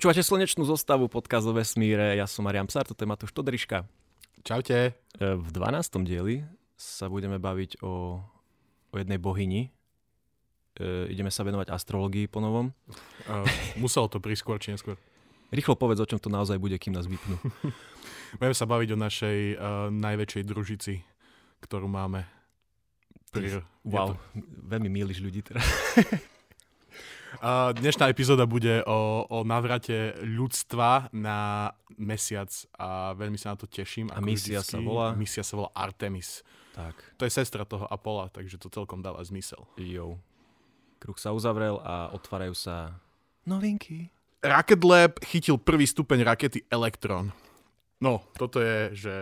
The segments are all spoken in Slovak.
Počúvate slnečnú zostavu podcast o vesmíre. Ja som Marian Psar, toto je Matúš Todriška. Čaute. E, V 12. dieli sa budeme baviť o, o jednej bohyni. E, ideme sa venovať astrologii po novom. Uh, muselo to prísť skôr či neskôr. Rýchlo povedz, o čom to naozaj bude, kým nás vypnú. Budeme sa baviť o našej uh, najväčšej družici, ktorú máme. Pri, Wow, veľmi míliš ľudí teraz. Uh, dnešná epizóda bude o, o navrate ľudstva na mesiac a veľmi sa na to teším. A misia vždycky. sa volá? Misia sa volá Artemis. Tak, To je sestra toho Apola, takže to celkom dáva zmysel. jo. Kruh sa uzavrel a otvárajú sa novinky. Rocket Lab chytil prvý stupeň rakety Electron. No, toto je, že,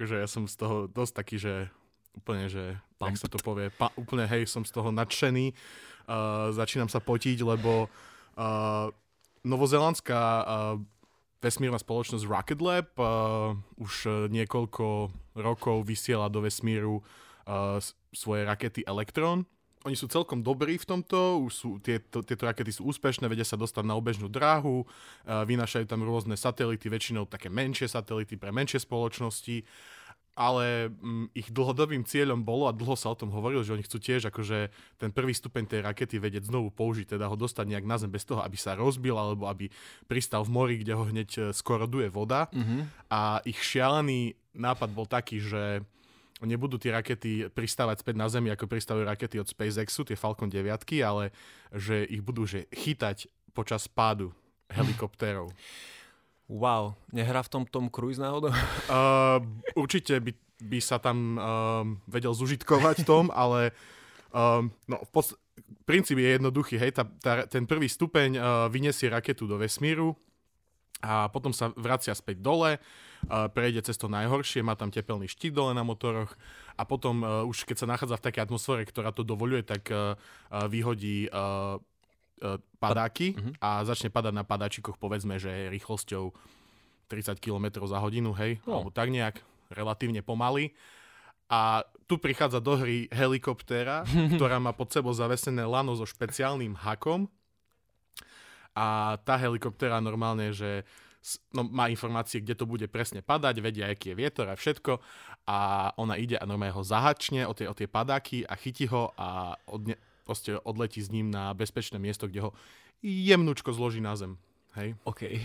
že ja som z toho dosť taký, že úplne, že, jak sa to povie, pa, úplne hej, som z toho nadšený. Uh, začínam sa potiť, lebo uh, novozelandská uh, vesmírna spoločnosť Rocket Lab uh, už uh, niekoľko rokov vysiela do vesmíru uh, svoje rakety Electron. Oni sú celkom dobrí v tomto, už sú, tieto, tieto rakety sú úspešné, vedia sa dostať na obežnú dráhu, uh, vynášajú tam rôzne satelity, väčšinou také menšie satelity pre menšie spoločnosti, ale mm, ich dlhodobým cieľom bolo, a dlho sa o tom hovorilo, že oni chcú tiež akože ten prvý stupeň tej rakety vedieť znovu použiť, teda ho dostať nejak na zem bez toho, aby sa rozbil, alebo aby pristal v mori, kde ho hneď e, skoroduje voda. Mhm. A ich šialený nápad bol taký, že nebudú tie rakety pristávať späť na Zemi, ako pristávajú rakety od SpaceXu, tie Falcon 9, ale že ich budú že chytať počas pádu helikoptérov. Wow, nehrá v tom Tom Cruise náhodou? Uh, určite by, by sa tam um, vedel zužitkovať tom, ale um, no, v pods- princíp je jednoduchý. Hej, tá, tá, ten prvý stupeň uh, vyniesie raketu do vesmíru a potom sa vracia späť dole, uh, prejde cez to najhoršie, má tam tepelný štít dole na motoroch a potom uh, už keď sa nachádza v takej atmosfére, ktorá to dovoluje, tak uh, uh, vyhodí uh, uh, padáky Mhm. a začne padať na padáčikoch povedzme, že rýchlosťou 30 km za hodinu, hej, No. alebo tak nejak, relatívne pomaly. A tu prichádza do hry helikoptéra, ktorá má pod sebou zavesené lano so špeciálnym hakom. A tá helikoptéra normálne, že no, má informácie, kde to bude presne padať, vedia, aký je vietor a všetko. A ona ide a normálne ho zahačne o tie, o tie padáky a chytí ho a odne, proste odletí s ním na bezpečné miesto, kde ho jemnúčko zloží na zem. Hej. OK.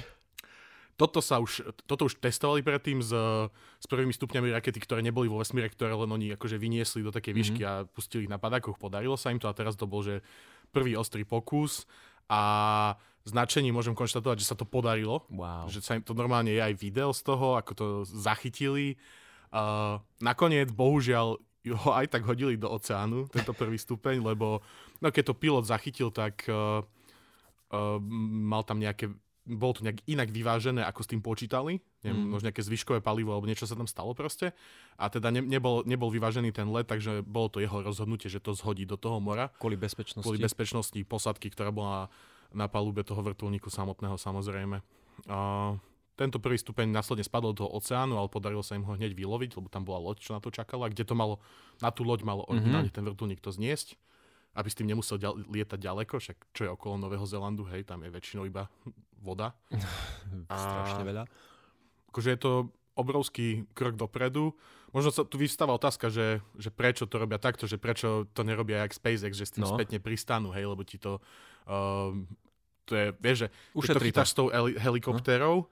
Toto, sa už, toto už testovali predtým s, s prvými stupňami rakety, ktoré neboli vo vesmíre, ktoré len oni akože vyniesli do takej výšky a pustili ich na padákoch. Podarilo sa im to a teraz to bol, že prvý ostrý pokus a značení môžem konštatovať, že sa to podarilo. Wow. Že sa im to normálne je aj video z toho, ako to zachytili. Uh, nakoniec, bohužiaľ, ho aj tak hodili do oceánu, tento prvý stupeň, lebo no, keď to pilot zachytil, tak uh, uh, mal tam nejaké bolo to nejak inak vyvážené, ako s tým počítali. Neviem, Mm. možno nejaké zvyškové palivo, alebo niečo sa tam stalo proste. A teda ne, nebol, nebol vyvážený ten let, takže bolo to jeho rozhodnutie, že to zhodí do toho mora. Kvôli bezpečnosti. Kvôli bezpečnosti posadky, ktorá bola na palube toho vrtulníku samotného samozrejme. A tento prvý stupeň následne spadol do toho oceánu, ale podarilo sa im ho hneď vyloviť, lebo tam bola loď, čo na to čakala, kde to malo, na tú loď malo originálne ten vrtulník to zniesť, aby s tým nemusel ďal, lietať ďaleko, však čo je okolo Nového Zelandu, hej, tam je väčšinou iba voda. Strašne veľa. Akože je to obrovský krok dopredu. Možno sa tu vystáva otázka, že, že prečo to robia takto, že prečo to nerobia jak SpaceX, že s tým No. no. spätne pristanú, hej, lebo ti to, um, to je, vieš, že Ušetrí to. chytáš s tou heli- helikoptérou,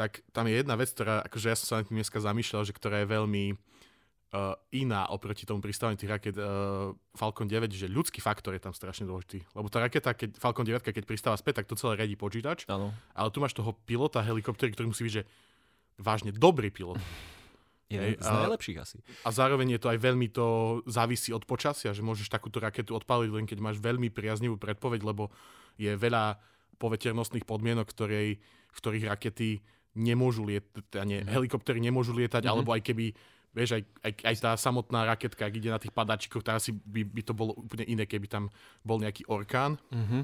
tak tam je jedna vec, ktorá, akože ja som sa na tým dneska zamýšľal, že ktorá je veľmi uh, iná oproti tomu pristávaniu tých raket uh, Falcon 9, že ľudský faktor je tam strašne dôležitý. Lebo tá raketa, keď, Falcon 9, keď pristáva späť, tak to celé riadi počítač, Áno. ale tu máš toho pilota helikoptery, ktorý musí byť, že vážne dobrý pilot. Jeden Hej, z najlepších asi. A zároveň je to aj veľmi to závisí od počasia, že môžeš takúto raketu odpaliť len keď máš veľmi priaznivú predpoveď, lebo je veľa poveternostných podmienok, ktorej, v ktorých rakety nemôžu lietať, nie, Mhm. helikoptery nemôžu lietať, Mhm. alebo aj keby Vieš, aj, aj, aj tá samotná raketka, ak ide na tých padáčikoch, tak asi by, by to bolo úplne iné, keby tam bol nejaký orkán. Mhm.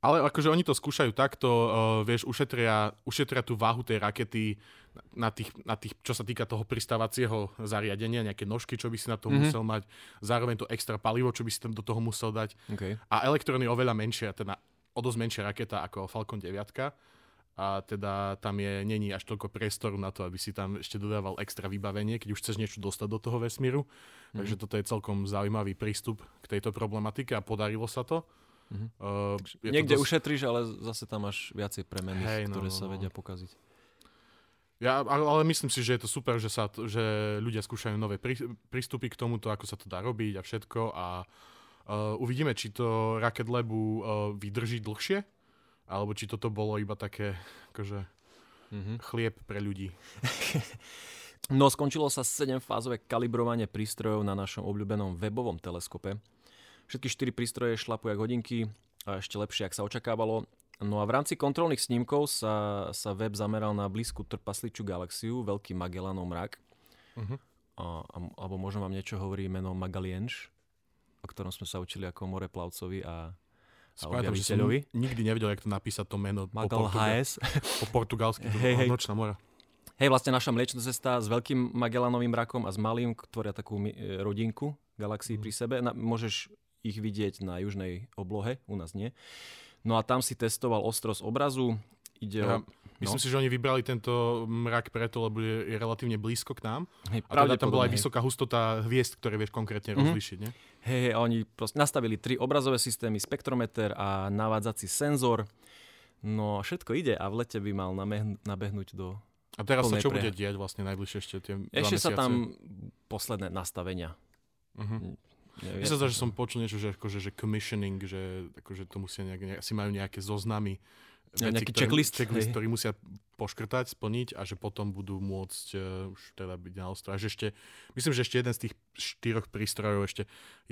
Ale akože oni to skúšajú takto, uh, vieš, ušetria, ušetria tú váhu tej rakety na tých, na tých, čo sa týka toho pristávacieho zariadenia, nejaké nožky, čo by si na to Mhm. mm-hmm. musel mať, zároveň to extra palivo, čo by si tam do toho musel dať. Okay. A Electron je oveľa menšia, teda o dosť menšia raketa ako Falcon 9. a teda tam je, není až toľko priestoru na to, aby si tam ešte dodával extra vybavenie, keď už chceš niečo dostať do toho vesmíru. Mm-hmm. Takže toto je celkom zaujímavý prístup k tejto problematike a podarilo sa to. Mm-hmm. Uh, Niekde dosť... ušetríš, ale zase tam máš viacej premených, hey, no, ktoré no, sa no. vedia pokaziť. Ja, ale myslím si, že je to super, že, sa, že ľudia skúšajú nové prí, prístupy k tomuto, ako sa to dá robiť a všetko a uh, uvidíme, či to Rocket Labu uh, vydrží dlhšie, alebo či toto bolo iba také akože, mm-hmm. chlieb pre ľudí. no skončilo sa 7-fázové kalibrovanie prístrojov na našom obľúbenom webovom teleskope. Všetky 4 prístroje šlapujú ako hodinky a ešte lepšie, ak sa očakávalo. No a v rámci kontrolných snímkov sa, sa web zameral na blízku trpasličú galaxiu, veľký Magellanov mrak. Uh-huh. A, a, alebo možno vám niečo hovorí meno Magalienš, o ktorom sme sa učili ako moreplavcovi a, a objaviteľovi. nikdy nevedel, jak to napísať to meno Magal po, HS. po portugalsky. Hej, hej. Nočná mora. Hej, vlastne naša mliečna cesta s veľkým Magellanovým mrakom a s malým tvoria takú e, rodinku galaxií mm. pri sebe. Na, môžeš ich vidieť na južnej oblohe, u nás nie. No a tam si testoval ostrosť obrazu. Ide ja, o... Myslím no. si, že oni vybrali tento mrak preto, lebo je, je relatívne blízko k nám. Hej, a teda tam bola aj vysoká hustota hviezd, ktoré vieš konkrétne mm-hmm. rozlišiť. Ne? Hej, hej, oni proste nastavili tri obrazové systémy, spektrometer a navádzací senzor. No všetko ide a v lete by mal nabehnúť do A teraz sa čo pre... bude diať vlastne najbližšie ešte tie Ešte sa tam posledné nastavenia. Uh-huh. Neviem, sa zdá, že som počul niečo, že, akože, že commissioning, že akože to musia nejak, nejak, asi majú nejaké zoznamy veci, nejaký ktoré, checklist, checklist ktorý musia poškrtať, splniť a že potom budú môcť uh, už teda byť na ostrove. Že ešte, myslím, že ešte jeden z tých štyroch prístrojov ešte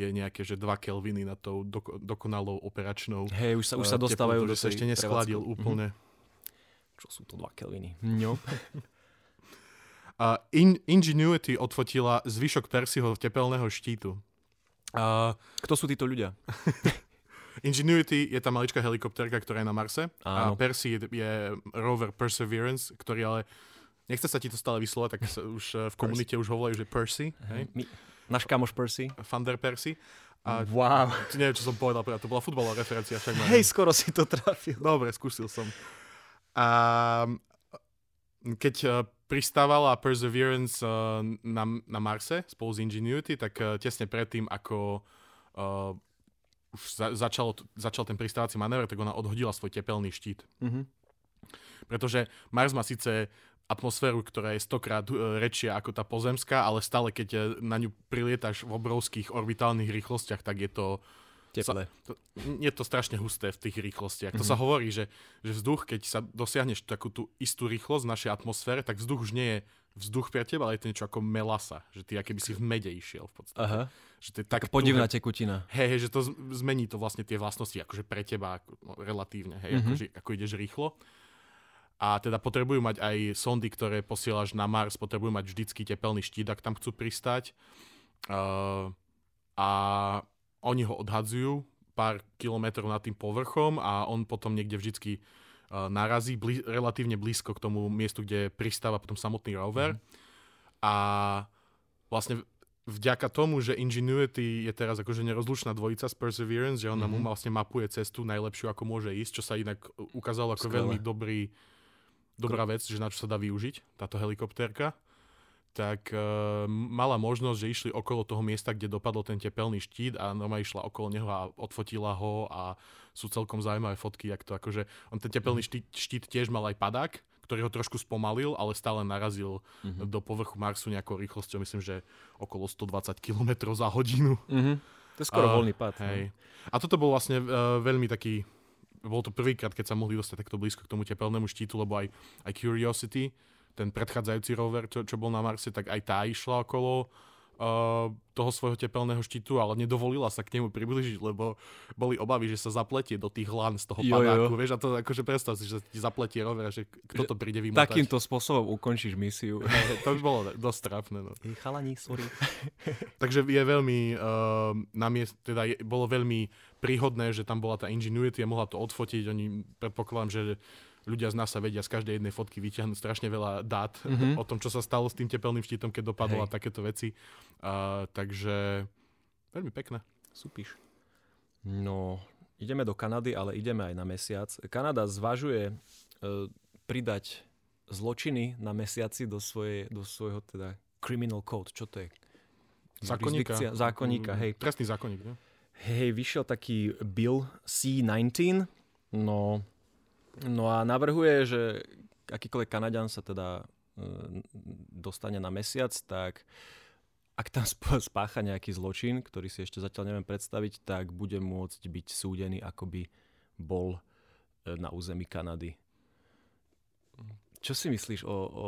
je nejaké, že 2 Kelviny na tou doko, dokonalou operačnou Hej, už sa, už sa eh, dostávajú do sa ešte neschladil prevádzku. úplne. Mm-hmm. Čo sú to 2 Kelviny? No. A In- Ingenuity odfotila zvyšok Persiho tepelného štítu. Uh, Kto sú títo ľudia? Ingenuity je tá maličká helikopterka, ktorá je na Marse. Áno. A Percy je, je rover Perseverance, ktorý ale... Nechce sa ti to stále vyslovať, tak sa už eh, v komunite už hovorí, že Percy. Hej? My, náš kamoš Percy. Thunder Percy. A wow. Neviem, čo som povedal, to bola futbalová referencia. Však Hej, skoro si to trafil. Dobre, skúsil som. A keď eh, pristávala Perseverance uh, na, na Marse spolu s Ingenuity, tak tesne predtým, ako už za, začal, začal ten pristávací manéver, tak ona odhodila svoj tepelný štít. Mm-hmm. Pretože Mars má síce atmosféru, ktorá je stokrát uh, rečia ako tá pozemská, ale stále keď uh, na ňu prilietaš v obrovských orbitálnych rýchlostiach, tak je to Teplé. Sa, je to strašne husté v tých rýchlostiach. Mm-hmm. To sa hovorí, že, že vzduch, keď sa dosiahneš takú tú istú rýchlosť v našej atmosfére, tak vzduch už nie je vzduch pre teba, ale je to niečo ako melasa. Že ty aké by si v mede išiel v podstate. Aha. Že to je tak podivná tekutina. Hej, hej, že to zmení to vlastne tie vlastnosti akože pre teba ako, no, relatívne, hej, mm-hmm. akože, ako ideš rýchlo. A teda potrebujú mať aj sondy, ktoré posielaš na Mars, potrebujú mať vždycky tepelný štít, ak tam chcú pristať. Uh, a oni ho odhadzujú pár kilometrov nad tým povrchom a on potom niekde vždycky narazí blí, relatívne blízko k tomu miestu, kde pristáva potom samotný rover. Mm. A vlastne vďaka tomu, že Ingenuity je teraz akože nerozlučná dvojica z Perseverance, že ona mm-hmm. mu vlastne mapuje cestu najlepšiu, ako môže ísť, čo sa inak ukázalo ako Skvelé. veľmi dobrý, dobrá vec, že na čo sa dá využiť táto helikoptérka tak uh, mala možnosť, že išli okolo toho miesta, kde dopadol ten tepelný štít a normálne išla okolo neho a odfotila ho a sú celkom zaujímavé fotky, jak to akože, on ten tepelný mhm. štít, štít tiež mal aj padák, ktorý ho trošku spomalil, ale stále narazil mm-hmm. do povrchu Marsu nejakou rýchlosťou, myslím, že okolo 120 km za hodinu. Mm-hmm. To je skoro uh, voľný pád. Hej. No. A toto bol vlastne uh, veľmi taký, bol to prvýkrát, keď sa mohli dostať takto blízko k tomu tepelnému štítu, lebo aj, aj Curiosity ten predchádzajúci rover, čo, čo bol na Marse, tak aj tá išla okolo uh, toho svojho tepelného štítu, ale nedovolila sa k nemu približiť, lebo boli obavy, že sa zapletie do tých hlan z toho jo, padáku. Jo. Vieš, a to akože predstav si, že ti zapletie rover, že kto to príde vymotať. Takýmto spôsobom ukončíš misiu. to by bolo dosť trápne. No. Chalani, sorry. Takže je veľmi, uh, na miest, teda je, bolo veľmi príhodné, že tam bola tá Ingenuity a mohla to odfotiť. Oni predpokladám, že ľudia z nás sa vedia z každej jednej fotky vyťahnuť strašne veľa dát mm-hmm. o tom, čo sa stalo s tým tepelným štítom, keď dopadlo Hej. a takéto veci. Uh, takže veľmi pekné. Súpiš. No, ideme do Kanady, ale ideme aj na mesiac. Kanada zvažuje uh, pridať zločiny na mesiaci do, svojej, do svojho teda criminal code. Čo to je? Zákonníka. Zákonníka, hej. Trestný zákonník, ne? Hej, vyšiel taký Bill C-19, no, no a navrhuje, že akýkoľvek Kanaďan sa teda e, dostane na mesiac, tak ak tam sp- spácha nejaký zločin, ktorý si ešte zatiaľ neviem predstaviť, tak bude môcť byť súdený, ako by bol e, na území Kanady. Čo si myslíš o, o,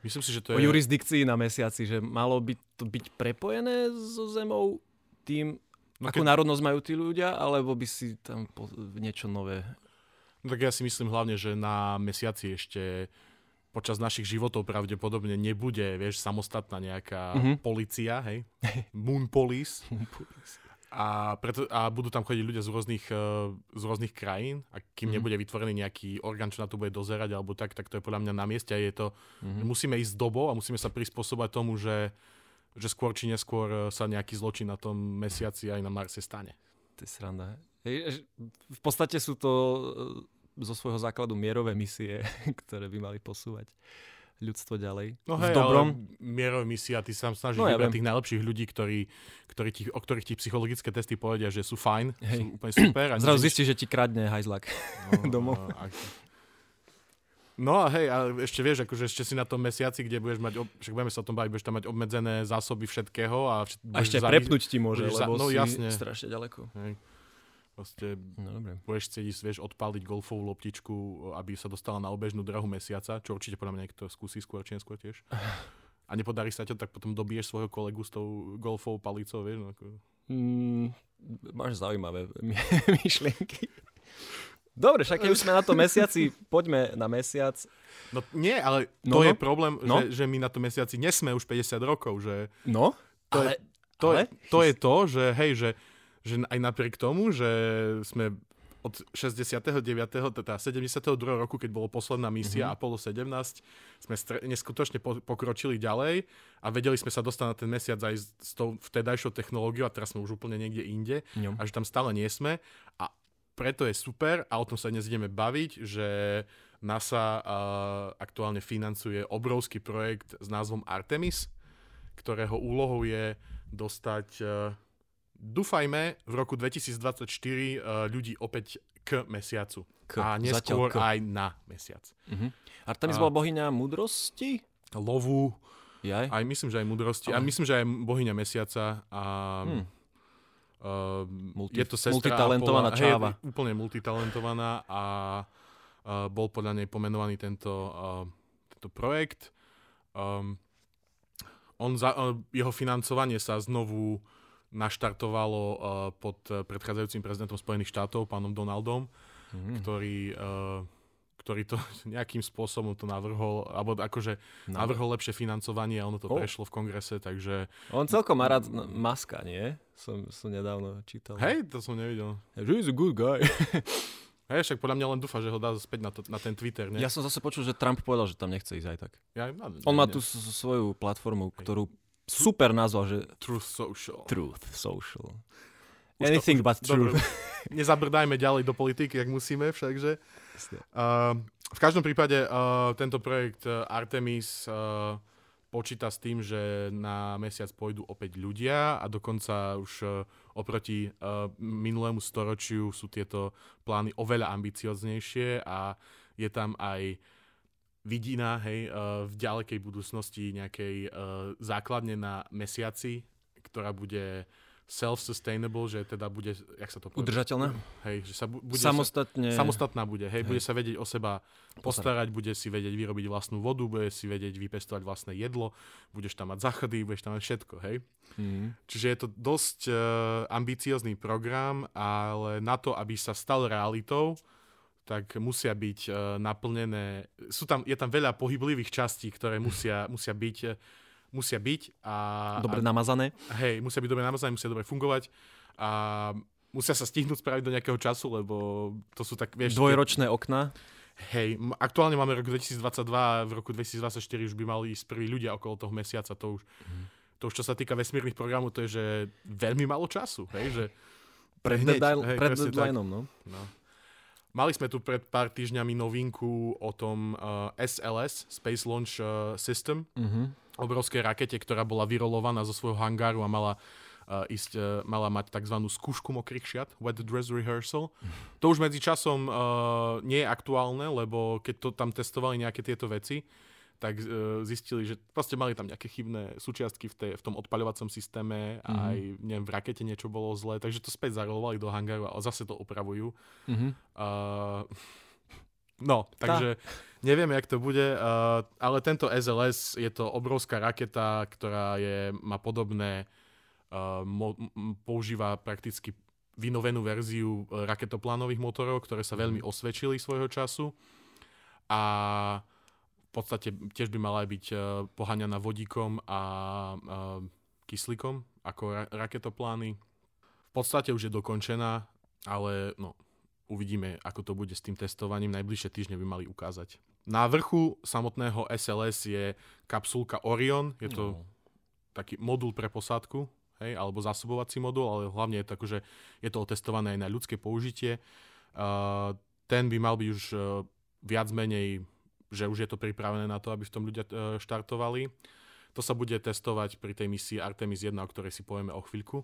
Myslím si, že to o je... jurisdikcii na mesiaci? Že malo by to byť prepojené so zemou tým, No Akú keď- národnosť majú tí ľudia, alebo by si tam po, niečo nové... No tak ja si myslím hlavne, že na mesiaci ešte počas našich životov pravdepodobne nebude, vieš, samostatná nejaká Mhm. policia, hej? Moon Police. A, preto, a budú tam chodiť ľudia z rôznych, eh, z rôznych krajín a kým Mhm. nebude vytvorený nejaký orgán, čo na to bude dozerať alebo tak, tak to je podľa mňa na mieste a je to, Mhm. musíme ísť s dobou a musíme sa prispôsobať tomu, že, že skôr či neskôr sa nejaký zločin na tom mesiaci aj na Marse stane. To je sranda. Hej, v podstate sú to e, zo svojho základu mierové misie, ktoré by mali posúvať ľudstvo ďalej. No v hej, dobrom. ale mierové misie a ty sa snažíš No no, ja vybrať viem. tých najlepších ľudí, ktorí, ktorí ti, o ktorých ti psychologické testy povedia, že sú fajn, Hej. sú úplne super. A Zrazu zistíš, že ti kradne hajzlak. no, domov. A, a, no a hej, a ešte vieš, akože ešte si na tom mesiaci, kde budeš mať, ob, však budeme sa o tom baviť, budeš tam mať obmedzené zásoby všetkého a, všet, A ešte zavi- prepnúť ti môže, budeš za- lebo no si jasne. strašne ďaleko. Hej. Proste No dobre. budeš chcieť ísť, vieš, odpáliť golfovú loptičku, aby sa dostala na obežnú drahu mesiaca, čo určite podľa mňa niekto skúsi skôr či neskôr tiež. A nepodarí sa ťa, tak potom dobiješ svojho kolegu s tou golfovou palicou, vieš. No, ako... Mm, máš zaujímavé my- myšlienky. Dobre, však keď už sme na tom mesiaci, poďme na mesiac. No nie, ale No, to no. je problém, No. že, že my na tom mesiaci nesme už 50 rokov, že No, To ale, to, ale, je, to je to, že hej, že, že aj napriek tomu, že sme od 69. teda 72. roku, keď bolo posledná misia Mhm. mm-hmm. Apollo 17, sme stre- neskutočne po- pokročili ďalej a vedeli sme sa dostať na ten mesiac aj s, s tou vtedajšou technológiou a teraz sme už úplne niekde inde ňom. a že tam stále nie sme a preto je super a o tom sa dnes ideme baviť, že NASA uh, aktuálne financuje obrovský projekt s názvom Artemis, ktorého úlohou je dostať, uh, dúfajme, v roku 2024 uh, ľudí opäť k mesiacu. K, a neskôr k. aj na mesiac. Mhm. Artemis A- bola bohyňa múdrosti? Lovu, Jaj? aj myslím, že aj mudrosti, a Ale- myslím, že aj bohyňa mesiaca a Hm. Uh, Multi- je to sestra multitalentovaná Apolla- čáva. Hej, úplne multitalentovaná a uh, bol podľa nej pomenovaný tento, uh, tento projekt. Um, on za, uh, jeho financovanie sa znovu naštartovalo uh, pod uh, predchádzajúcim prezidentom Spojených štátov, pánom Donaldom, Mhm. ktorý, uh, ktorý to nejakým spôsobom to navrhol, alebo akože No. navrhol lepšie financovanie a ono to Oh. prešlo v kongrese, takže On celkom má rád Maska, nie? Som, som nedávno čítal. hej, to som nevidel. He's a good guy. Hej, však podľa mňa len dúfa, že ho dá späť na, to, na ten Twitter, ne? Ja som zase počul, že Trump povedal, že tam nechce ísť aj tak. Ja, no, On má ne- tú svoju platformu, ktorú super nazval, že Truth Social. Truth Social. Už to- Anything už- but truth. Dobre, nezabrdajme ďalej do politiky, ak musíme všakže. Uh, v každom prípade uh, tento projekt uh, Artemis uh, počíta s tým, že na mesiac pôjdu opäť ľudia a dokonca už uh, oproti uh, minulému storočiu sú tieto plány oveľa ambicioznejšie a je tam aj vidina hej, uh, v ďalekej budúcnosti nejakej uh, základne na mesiaci, ktorá bude self-sustainable, že teda bude, jak sa to povie? Udržateľná? Hej, že sa bu- bude sa, Samostatne. samostatná bude, hej, Hej. bude sa vedieť o seba postarať, bude si vedieť vyrobiť vlastnú vodu, bude si vedieť vypestovať vlastné jedlo, budeš tam mať záchody, budeš tam mať všetko, hej. Mhm. Čiže je to dosť uh, ambiciózny program, ale na to, aby sa stal realitou, tak musia byť uh, naplnené, sú tam, je tam veľa pohyblivých častí, ktoré musia, musia byť, uh, musia byť a, Dobre a namazané. hej, musia byť dobre namazané, musia dobre fungovať a musia sa stihnúť spraviť do nejakého času, lebo to sú tak, vieš... Dvojročné okna. Hej, aktuálne máme rok 2022 a v roku 2024 už by mali ísť prví ľudia okolo toho mesiaca. To už, to už čo sa týka vesmírnych programov, to je, že veľmi málo času. Hej, že Pred, hneď, deadline, hej, pred deadlineom, no. No. Mali sme tu pred pár týždňami novinku o tom uh, SLS, Space Launch uh, System, Uh-huh. obrovskej rakete, ktorá bola vyrolovaná zo svojho hangáru a mala uh, ísť, uh, mala mať tzv. skúšku mokrých šiat, wet dress rehearsal. To už medzi časom uh, nie je aktuálne, lebo keď to tam testovali nejaké tieto veci, tak uh, zistili, že proste mali tam nejaké chybné súčiastky v, tej, v tom odpaľovacom systéme, mm-hmm. aj neviem, v rakete niečo bolo zlé, takže to späť zarolovali do hangáru a zase to opravujú. Uh-huh. Uh, no, takže neviem, jak to bude, uh, ale tento SLS je to obrovská raketa, ktorá je, má podobné, uh, mo, m, používa prakticky vynovenú verziu uh, raketoplánových motorov, ktoré sa veľmi osvedčili svojho času a podstate tiež by mala byť uh, poháňaná vodíkom a uh, kyslíkom ako ra- raketoplány. V podstate už je dokončená, ale no, uvidíme, ako to bude s tým testovaním. Najbližšie týždne by mali ukázať. Na vrchu samotného SLS je kapsulka Orion, je to No. taký modul pre posádku, hej, alebo zásobovací modul, ale hlavne je to, akože je to otestované aj na ľudské použitie. Uh, ten by mal byť už uh, viac menej, že už je to pripravené na to, aby v tom ľudia uh, štartovali. To sa bude testovať pri tej misii Artemis 1, o ktorej si povieme o chvíľku.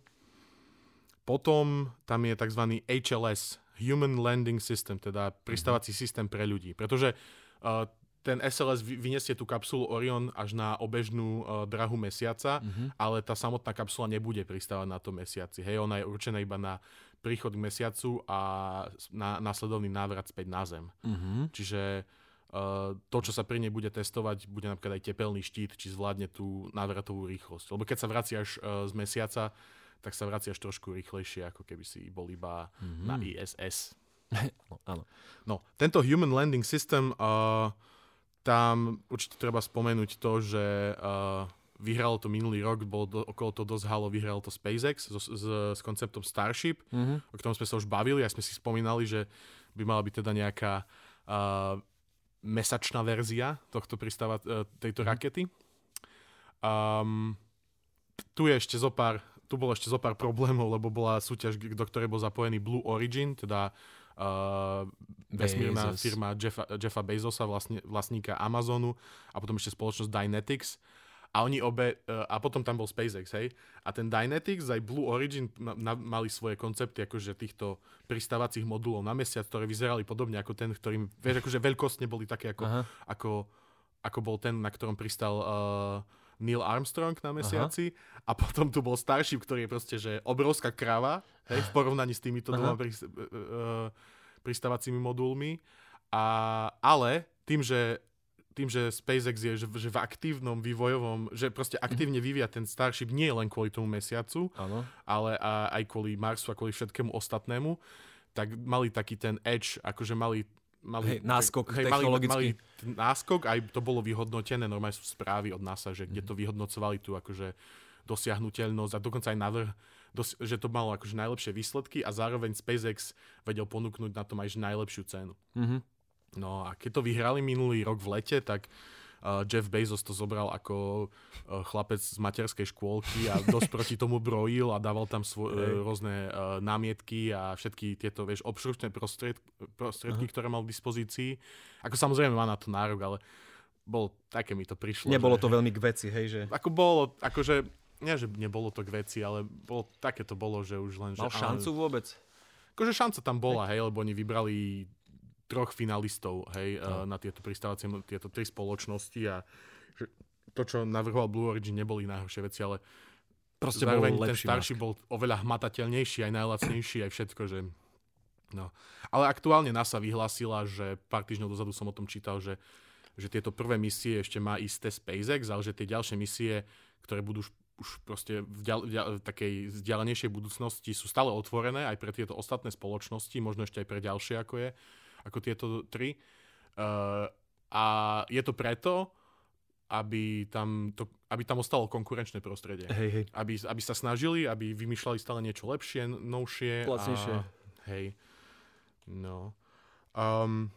Potom tam je tzv. HLS, Human Landing System, teda pristávací systém pre ľudí. Pretože uh, ten SLS vy- vyniesie tú kapsulu Orion až na obežnú uh, drahu mesiaca, Uh-huh. ale tá samotná kapsula nebude pristávať na tom mesiaci. Hej, ona je určená iba na príchod k mesiacu a na následovný návrat späť na Zem. Uh-huh. Čiže uh, to, čo sa pri nej bude testovať, bude napríklad aj tepelný štít, či zvládne tú návratovú rýchlosť. Lebo keď sa vraciaš uh, z mesiaca, tak sa vraciaš trošku rýchlejšie, ako keby si bol iba Mhm. na ISS. No, áno. No, tento Human Landing System, uh, tam určite treba spomenúť to, že uh, vyhralo to minulý rok, bolo do, okolo to dosť halo, vyhralo to SpaceX so, s, s konceptom Starship, Uh-huh. o ktorom sme sa už bavili a sme si spomínali, že by mala byť teda nejaká uh, mesačná verzia tohto pristáva, uh, tejto Mhm. rakety. Um, tu je ešte zo pár, tu bolo ešte zo pár problémov, lebo bola súťaž, do ktorej bol zapojený Blue Origin, teda uh, vesmírna Bezos. firma Jeffa, Jeffa Bezosa, vlastne, vlastníka Amazonu a potom ešte spoločnosť Dynetics. A oni obe, uh, a potom tam bol SpaceX, hej. A ten Dynetics aj Blue Origin mali svoje koncepty akože týchto pristávacích modulov na mesiac, ktoré vyzerali podobne ako ten, ktorým, vieš, akože veľkostne boli také ako, Aha. ako, ako bol ten, na ktorom pristal uh, Neil Armstrong na mesiaci a potom tu bol Starship, ktorý je proste, že obrovská krava, hej, v porovnaní s týmito Aha. dvoma prist- uh, pristávacími modulmi. A, ale tým, že tým, že SpaceX je že, že v aktívnom vývojovom, že proste aktívne vyvíja ten Starship nie len kvôli tomu mesiacu, Áno. ale a, aj kvôli Marsu a kvôli všetkému ostatnému, tak mali taký ten edge, akože mali mali, Hej, náskok mali, technologický. mali ten náskok, aj to bolo vyhodnotené, normálne sú správy od NASA, že kde to vyhodnocovali tu akože dosiahnuteľnosť a dokonca aj navrh, dos, že to malo akože najlepšie výsledky a zároveň SpaceX vedel ponúknuť na tom aj najlepšiu cenu. Uh-huh. No a keď to vyhrali minulý rok v lete, tak Jeff Bezos to zobral ako uh, chlapec z materskej škôlky a dosť proti tomu brojil a dával tam svo- Hej. uh, rôzne uh, námietky a všetky tieto, vieš, obšručné prostried- prostriedky, ktoré mal k dispozícii. Ako samozrejme má na to nárok, ale bol, také mi to prišlo. Nebolo že, to veľmi k veci, hej, že Ako bolo, akože, nie že nebolo to k veci, ale bolo, také to bolo, že už len... mal že, šancu vôbec? Akože šanca tam bola, hej, lebo oni vybrali troch finalistov, hej, No. no. na tieto pristávacie, tieto tri spoločnosti a to, čo navrhoval Blue Origin, neboli najhoršie veci, ale Proste bol zároveň ten lepší starší bol oveľa hmatateľnejší, aj najlacnejší, aj všetko, že... No. Ale aktuálne NASA vyhlásila, že pár týždňov dozadu som o tom čítal, že, že tieto prvé misie ešte má isté SpaceX, ale že tie ďalšie misie, ktoré budú už, už proste v, ďal, ďal, v takej vzdialenejšej budúcnosti, sú stále otvorené aj pre tieto ostatné spoločnosti, možno ešte aj pre ďalšie, ako je, ako tieto tri. Uh, a je to preto, aby tam, to, aby tam ostalo konkurenčné prostredie Hej, hej. aby, aby sa snažili, aby vymýšľali stále niečo lepšie, novšie. Lacnejšie. A, hej. No. Um,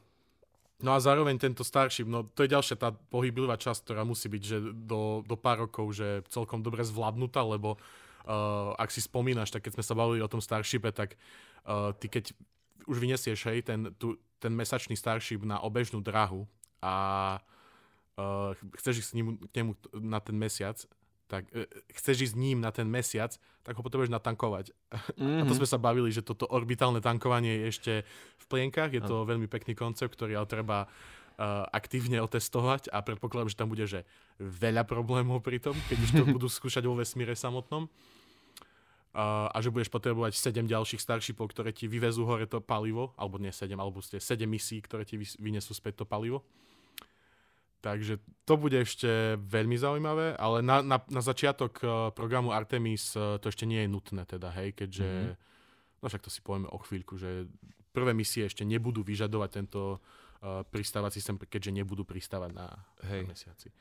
no a zároveň tento Starship, no to je ďalšia tá pohyblivá časť, ktorá musí byť, že do, do pár rokov, že celkom dobre zvládnutá, lebo uh, ak si spomínaš, tak keď sme sa bavili o tom Starshipe, tak uh, ty keď už vyniesieš, hej, ten, tu, ten mesačný Starship na obežnú drahu a uh, chceš ísť s ním, k nemu na ten mesiac, tak uh, chceš ísť s ním na ten mesiac, tak ho potrebuješ natankovať. Mm-hmm. A to sme sa bavili, že toto orbitálne tankovanie je ešte v plienkach, je to veľmi pekný koncept, ktorý ale treba uh, aktívne otestovať a predpokladám, že tam bude že veľa problémov pri tom, keď už to budú skúšať vo vesmíre samotnom a, že budeš potrebovať 7 ďalších Starshipov, ktoré ti vyvezú hore to palivo, alebo nie 7, alebo ste 7 misí, ktoré ti vynesú späť to palivo. Takže to bude ešte veľmi zaujímavé, ale na, na, na začiatok uh, programu Artemis uh, to ešte nie je nutné teda, hej, keďže, mm-hmm. no však to si povieme o chvíľku, že prvé misie ešte nebudú vyžadovať tento uh, pristávací systém, keďže nebudú pristávať na, hej. na mesiaci.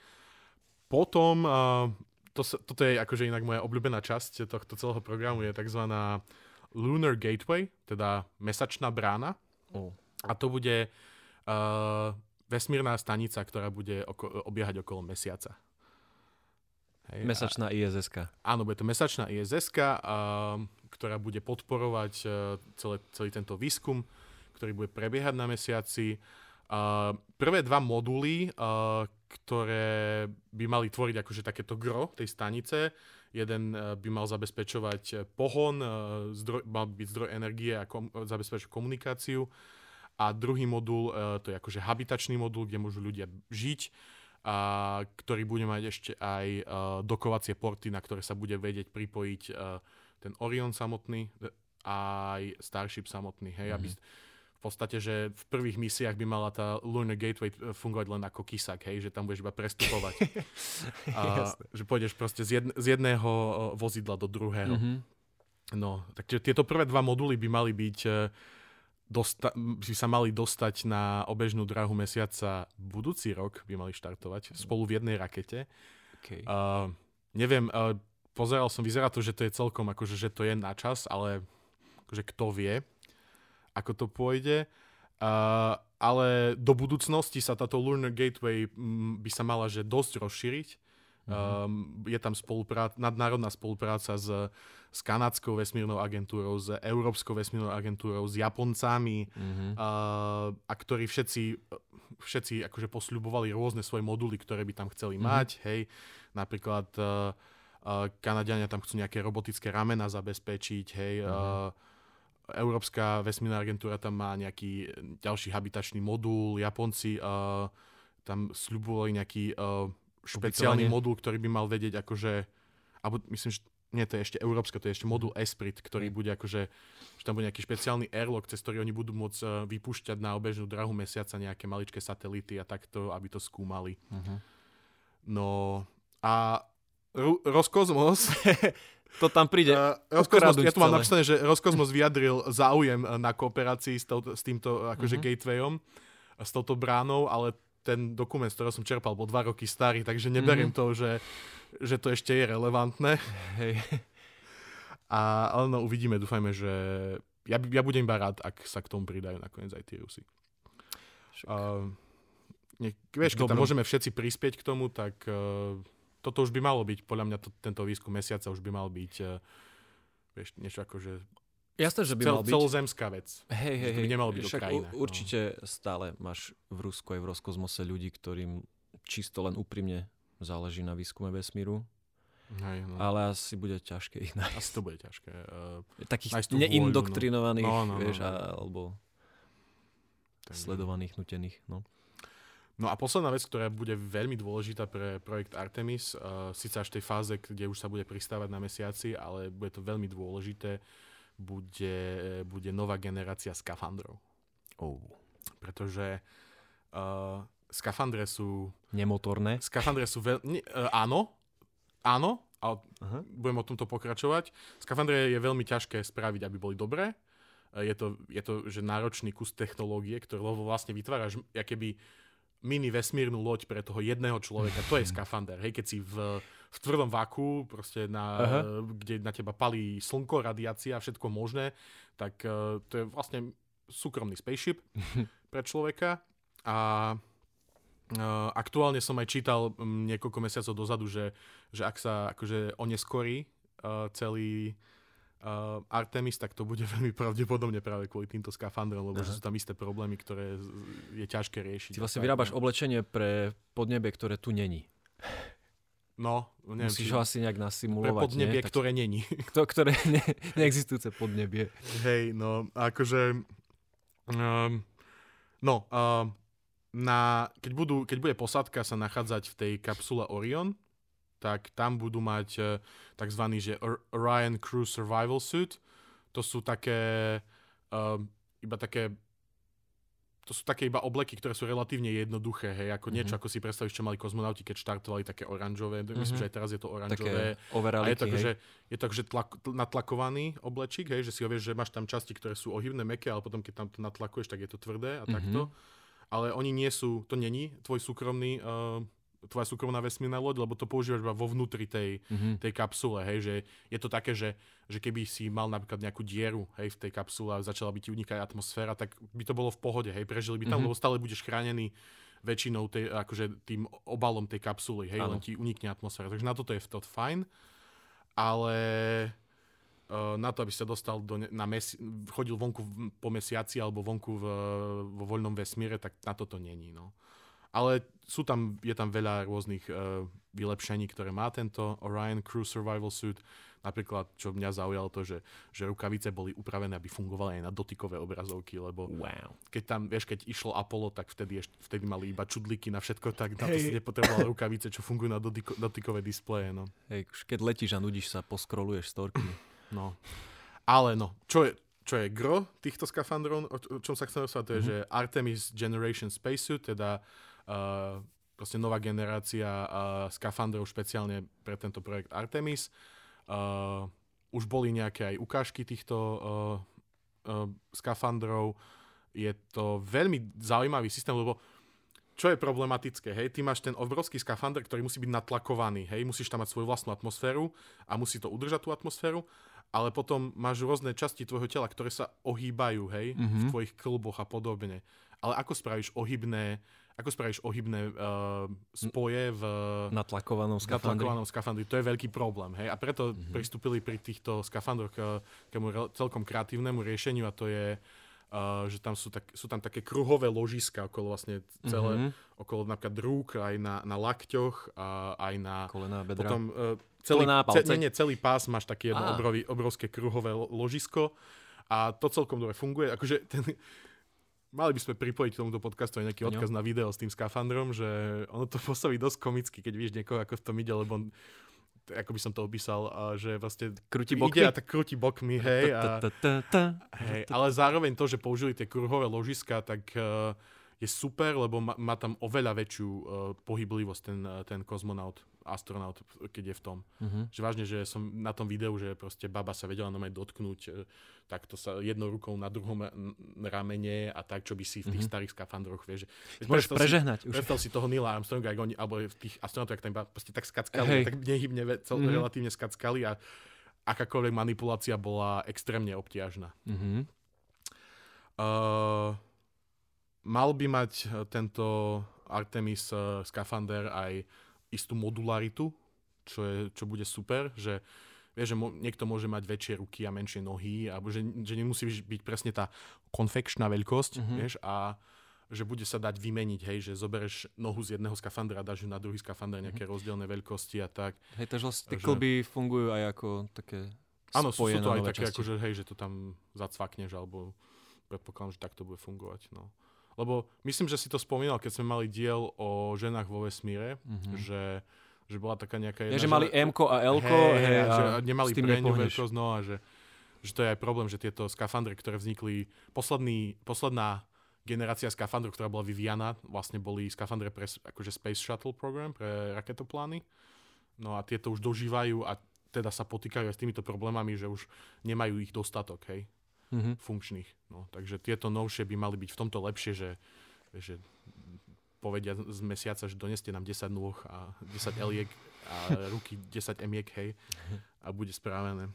Potom uh, to, toto je akože inak moja obľúbená časť tohto celého programu, je tzv. Lunar Gateway, teda mesačná brána. Oh. A to bude uh, vesmírna stanica, ktorá bude oko- obiehať okolo mesiaca. Hej, mesačná iss Áno, bude to mesačná iss uh, ktorá bude podporovať uh, celé, celý tento výskum, ktorý bude prebiehať na mesiaci. Uh, prvé dva moduly, uh, ktoré by mali tvoriť akože takéto gro tej stanice. Jeden eh, by mal zabezpečovať pohon, eh, zdroj, mal byť zdroj energie a kom, zabezpečovať komunikáciu. A druhý modul, to je akože habitačný modul, kde môžu ľudia žiť, a ktorý bude mať ešte aj dokovacie porty, na ktoré sa bude vedieť pripojiť ten Orion samotný, aj Starship samotný, hej, mm-hmm. aby mhm v podstate, že v prvých misiách by mala tá Lunar Gateway eh, fungovať len ako kysak, hej, že tam budeš iba prestupovať. a, že pôjdeš proste z, jedn, z jedného eh, vozidla do druhého. Mm-hmm. No, takže tieto prvé dva moduly by mali byť eh, dosta- by sa mali dostať na obežnú dráhu mesiaca budúci rok, by mali štartovať spolu v jednej rakete. Okay. Uh, neviem, uh, pozeral som, vyzerá to, že to je celkom akože, že to je na čas, ale akože kto vie ako to pôjde. Uh, ale do budúcnosti sa táto Lunar Gateway m, by sa mala že dosť rozšíriť. Mm-hmm. Um, je tam spoluprác- nadnárodná spolupráca s, s kanadskou vesmírnou agentúrou, s európskou vesmírnou agentúrou, s Japoncami, mm-hmm. uh, a ktorí všetci, všetci akože posľubovali rôzne svoje moduly, ktoré by tam chceli mm-hmm. mať. Hej, napríklad uh, uh, Kanadiania tam chcú nejaké robotické ramena zabezpečiť, hej, mm-hmm. uh, Európska vesmírna agentúra tam má nejaký ďalší habitačný modul, Japonci uh, tam sľubovali nejaký uh, špeciálny modul, ktorý by mal vedieť akože, alebo myslím, že nie, to je ešte európska, to je ešte modul Esprit, ktorý bude akože, že tam bude nejaký špeciálny airlock, cez ktorý oni budú môcť vypúšťať na obežnú drahu mesiaca nejaké maličké satelity a takto, aby to skúmali. Uh-huh. No a Ru- Roskosmos to tam príde. Uh, Roskosmos, ja tu mám napísané, že Roskosmos vyjadril záujem na kooperácii s, touto, s týmto akože uh-huh. gatewayom, s touto bránou, ale ten dokument, z ktorého som čerpal, bol dva roky starý, takže neberiem uh-huh. to, že, že to ešte je relevantné. Hej. A, ale no, uvidíme, dúfajme, že ja, ja budem iba rád, ak sa k tomu pridajú nakoniec aj tie Rusy. Uh, ne, vieš, keď tam môžeme všetci prispieť k tomu, tak uh, toto už by malo byť, podľa mňa to, tento výskum mesiaca už by mal byť uh, vieš, niečo ako, že Jasné, že by cel, mal byť. Celozemská vec. Hej, hej, hej. by nemalo byť Však u, určite no. stále máš v Rusku aj v Roskosmose ľudí, ktorým čisto len úprimne záleží na výskume vesmíru. Hej, no. Ale asi bude ťažké ich nájsť. Asi to bude ťažké. Uh, Takých neindoktrinovaných, no. No, no, no, vieš, no. alebo tak, sledovaných, nutených. No. No a posledná vec, ktorá bude veľmi dôležitá pre projekt Artemis, uh, síce až v tej fáze, kde už sa bude pristávať na mesiaci, ale bude to veľmi dôležité, bude, bude nová generácia skafandrov. Oh. Pretože uh, skafandre sú... Nemotorné? Skafandre sú veľmi... Uh, áno, áno, ale uh-huh. budem o tomto pokračovať. Skafandre je veľmi ťažké spraviť, aby boli dobré. Uh, je to, je to že náročný kus technológie, ktorý vlastne vytváraš, keby mini vesmírnu loď pre toho jedného človeka, to je skafander. Hej, keď si v, v tvrdom vaku, proste na, kde na teba palí slnko, radiácia, všetko možné, tak uh, to je vlastne súkromný spaceship pre človeka. A uh, aktuálne som aj čítal um, niekoľko mesiacov dozadu, že, že ak sa akože oneskorí uh, celý uh, Artemis, tak to bude veľmi pravdepodobne práve kvôli týmto skafandrom, lebo Aha. sú tam isté problémy, ktoré je ťažké riešiť. Ty vlastne vyrábaš no. oblečenie pre podnebie, ktoré tu není. No, neviem, Musíš či- ho asi nejak pre nasimulovať, podnebie, nie? Ktoré není. to, ktoré ne, neexistujúce podnebie. Hej, no, akože... Um, no, um, na, keď, budú, keď bude posádka sa nachádzať v tej kapsule Orion, tak tam budú mať uh, tzv. že Orion Crew Survival Suit. To sú také... Um, iba také to sú také iba obleky, ktoré sú relatívne jednoduché, hej, ako niečo, Mhm. ako si predstavíš, čo mali kozmonauti, keď štartovali také oranžové, myslím, Mhm. že aj teraz je to Také oranžové, a je to, hej. akože, je to akože tlak, tl- natlakovaný oblečík, hej, že si ho vieš, že máš tam časti, ktoré sú ohybné, meké, ale potom keď tam to natlakuješ, tak je to tvrdé a Mhm. takto. Ale oni nie sú, to není tvoj súkromný, uh, tvoja súkromná vesmírna loď, lebo to používaš iba vo vnútri tej, Mhm. tej kapsule, hej, že je to také, že, že keby si mal napríklad nejakú dieru, hej, v tej kapsule a začala by ti unikať atmosféra, tak by to bolo v pohode, hej, prežili by tam, Mhm. lebo stále budeš chránený väčšinou tej, akože tým obalom tej kapsuly, hej, Áno. len ti unikne atmosféra. Takže na toto je to fajn, ale uh, na to, aby sa dostal do, na mesi- chodil vonku po mesiaci alebo vonku v, vo voľnom vesmíre, tak na toto není, no. Ale sú tam, je tam veľa rôznych uh, vylepšení, ktoré má tento Orion Crew Survival Suit. Napríklad, čo mňa zaujalo to, že, že rukavice boli upravené, aby fungovali aj na dotykové obrazovky, lebo Wow. keď tam, vieš, keď išlo Apollo, tak vtedy, vtedy mali iba čudliky na všetko, tak na to Hej. si nepotreboval rukavice, čo fungujú na dotyko, dotykové displeje, no. Hej, keď letíš a nudíš sa, poskroluješ storky. no. Ale no, čo je, čo je gro týchto skafandrov, o čom sa chcem rozprávať, to je, Mhm. že Artemis Generation Spacesuit, teda uh, proste nová generácia uh, skafandrov špeciálne pre tento projekt Artemis. Uh, už boli nejaké aj ukážky týchto uh, uh, skafandrov. Je to veľmi zaujímavý systém, lebo čo je problematické, hej, ty máš ten obrovský skafander, ktorý musí byť natlakovaný, hej, musíš tam mať svoju vlastnú atmosféru a musí to udržať tú atmosféru, ale potom máš rôzne časti tvojho tela, ktoré sa ohýbajú, hej, v Mhm. tvojich klboch a podobne. Ale ako spravíš ohybné, ako spravíš ohybné uh, spoje v Na tlakovanom skafandri. natlakovanom skafandri? To je veľký problém, hej, a preto Mhm. pristúpili pri týchto skafandroch k takému celkom kreatívnemu riešeniu a to je Uh, že tam sú, tak, sú tam také kruhové ložiska okolo vlastne celé, Mhm. okolo napríklad rúk, aj na, na lakťoch, a aj na Kolena, bedra. potom uh, celý, Kolená, ce, palce? nie, nie, celý pás máš také jedno obrový, obrovské kruhové lo- ložisko a to celkom dobre funguje. Akože ten, mali by sme pripojiť k tomuto podcastu aj nejaký Jo. odkaz na video s tým skafandrom, že ono to pôsobí dosť komicky, keď vidíš niekoho, ako v tom ide, lebo on, ako by som to opísal, a že vlastne Krúti ide bokmi? a tak krúti bokmi, hej, a. Hej, ale zároveň to, že použili tie kruhové ložiska, tak uh, je super, lebo má, má tam oveľa väčšiu uh, pohyblivosť ten, uh, ten kozmonaut, astronaut, keď je v tom. Mhm. Že vážne, že som na tom videu, že proste baba sa vedela na dotknúť uh, takto sa jednou rukou na druhom ramene a tak, čo by si v tých Mhm. starých skafandroch, vieš. že- Môžeš predstav si- prežehnať už. Predstav si toho Neila Armstronga, oni, alebo v tých astronautov, jak tam iba proste tak skackali, Hej. tak nehybne, cel, Mhm. relatívne skackali a akákoľvek manipulácia bola extrémne obťažná. Mhm. Uh, mal by mať uh, tento Artemis uh, skafander aj istú modularitu, čo, je, čo bude super, že vieš, že mo- niekto môže mať väčšie ruky a menšie nohy, alebo že, že nemusí byť presne tá konfekčná veľkosť, Mhm. vieš, a že bude sa dať vymeniť, hej, že zobereš nohu z jedného skafandra a dáš ju na druhý skafander, nejaké rozdielne veľkosti a tak. Hej, takže vlastne tie Že- klby fungujú aj ako také Áno, sú, sú to aj také, časti. akože, hej, že to tam zacvakneš, alebo predpokladám, že takto bude fungovať. No. Lebo myslím, že si to spomínal, keď sme mali diel o ženách vo vesmíre, Mhm. že, že bola taká nejaká Je, jedna že mali m a l a že nemali s tým pre ňu nepohneš. veľkosť, no a že, že to je aj problém, že tieto skafandry, ktoré vznikli, posledný, posledná generácia skafandrov, ktorá bola vyvíjana, vlastne boli skafandre pre akože Space Shuttle program, pre raketoplány. No a tieto už dožívajú a teda sa potýkajú aj s týmito problémami, že už nemajú ich dostatok, hej, Mhm. funkčných. No, takže tieto novšie by mali byť v tomto lepšie, že, že povedia z mesiaca, že doneste nám 10 nôh a 10 eliek a ruky 10 emiek, hej, a bude správené.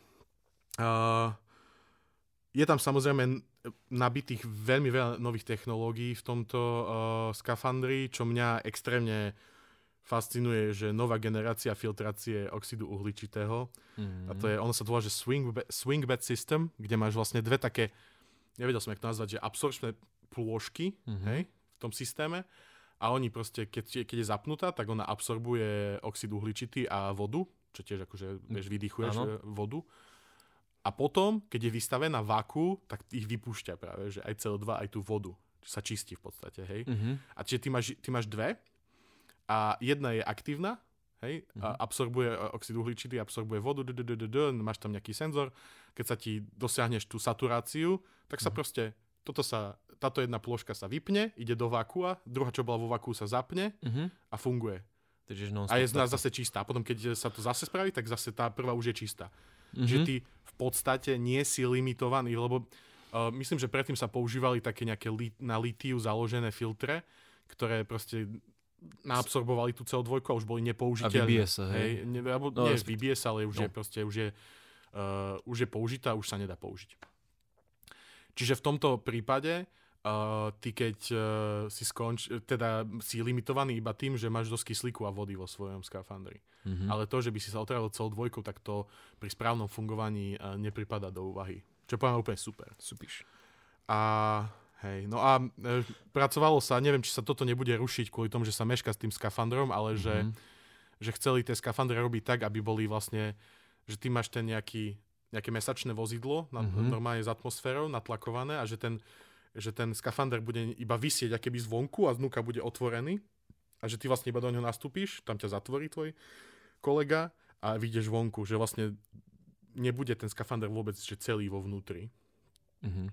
Uh, je tam samozrejme nabitých veľmi veľa nových technológií v tomto uh, skafandri, čo mňa extrémne fascinuje, že nová generácia filtrácie oxidu uhličitého, mm-hmm. a to je, ono sa to volá, že swing, swing bed system, kde máš vlastne dve také, nevedel som, jak to nazvať, že absorpčné plôžky, mm-hmm. hej, v tom systéme a oni proste, keď, keď je zapnutá, tak ona absorbuje oxid uhličitý a vodu, čo tiež akože, vieš, vydychuješ ano. vodu. A potom, keď je vystavená vaku, tak ich vypúšťa práve, že aj CO2, aj tú vodu. Sa čistí v podstate, hej. Mm-hmm. A čiže ty máš, ty máš dve a jedna je aktívna, hej, mm-hmm. a mhm. absorbuje e, oxid uhličitý, absorbuje vodu, máš tam nejaký senzor, keď sa ti dosiahneš tú saturáciu, tak sa mm-hmm. proste, toto sa, táto jedna ploška sa vypne, ide do vakua, druhá, čo bola vo vakuu, sa zapne mm-hmm. a funguje. Takže a je z nás zase čistá. A potom, keď sa to zase spraví, tak zase tá prvá už je čistá. Mm-hmm. Že ty v podstate nie si limitovaný, lebo uh, myslím, že predtým sa používali také nejaké li- na litiu založené filtre, ktoré proste naabsorbovali tú CO2 a už boli nepoužiteľné. A vybije sa, hej? hej ne, alebo, no, nie, vybije sa, ale už no. je proste, už je, uh, už je použitá, už sa nedá použiť. Čiže v tomto prípade uh, ty keď uh, si skonč, teda si limitovaný iba tým, že máš dosť kyslíku a vody vo svojom skafandri. Mm-hmm. Ale to, že by si sa otravil CO2, tak to pri správnom fungovaní uh, nepripada do úvahy. Čo poviem úplne super. Supíš. A Hej, no a e, pracovalo sa, neviem, či sa toto nebude rušiť kvôli tomu, že sa meška s tým skafandrom, ale mm-hmm. že, mhm. že chceli tie skafandre robiť tak, aby boli vlastne, že ty máš ten nejaký, nejaké mesačné vozidlo na, mm-hmm. normálne s atmosférou natlakované a že ten, že ten skafander bude iba vysieť akéby zvonku a znúka bude otvorený a že ty vlastne iba do neho nastúpíš, tam ťa zatvorí tvoj kolega a vyjdeš vonku, že vlastne nebude ten skafander vôbec že celý vo vnútri. Mm-hmm.